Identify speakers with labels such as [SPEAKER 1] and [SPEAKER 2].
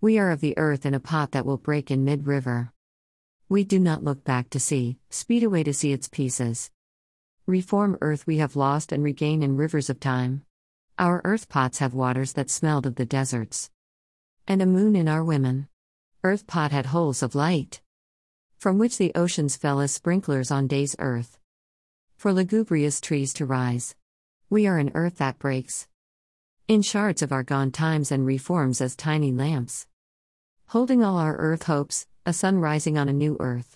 [SPEAKER 1] We are of the earth in a pot that will break in mid river. We do not look back to see, speed away to see its pieces. Reform earth we have lost and regain in rivers of time. Our earth pots have waters that smelled of the deserts. And a moon in our women. Earth pot had holes of light. From which the oceans fell as sprinklers on day's earth. For lugubrious trees to rise. We are an earth that breaks. In shards of our gone times and reforms as tiny lamps. Holding all our earth hopes, a sun rising on a new earth.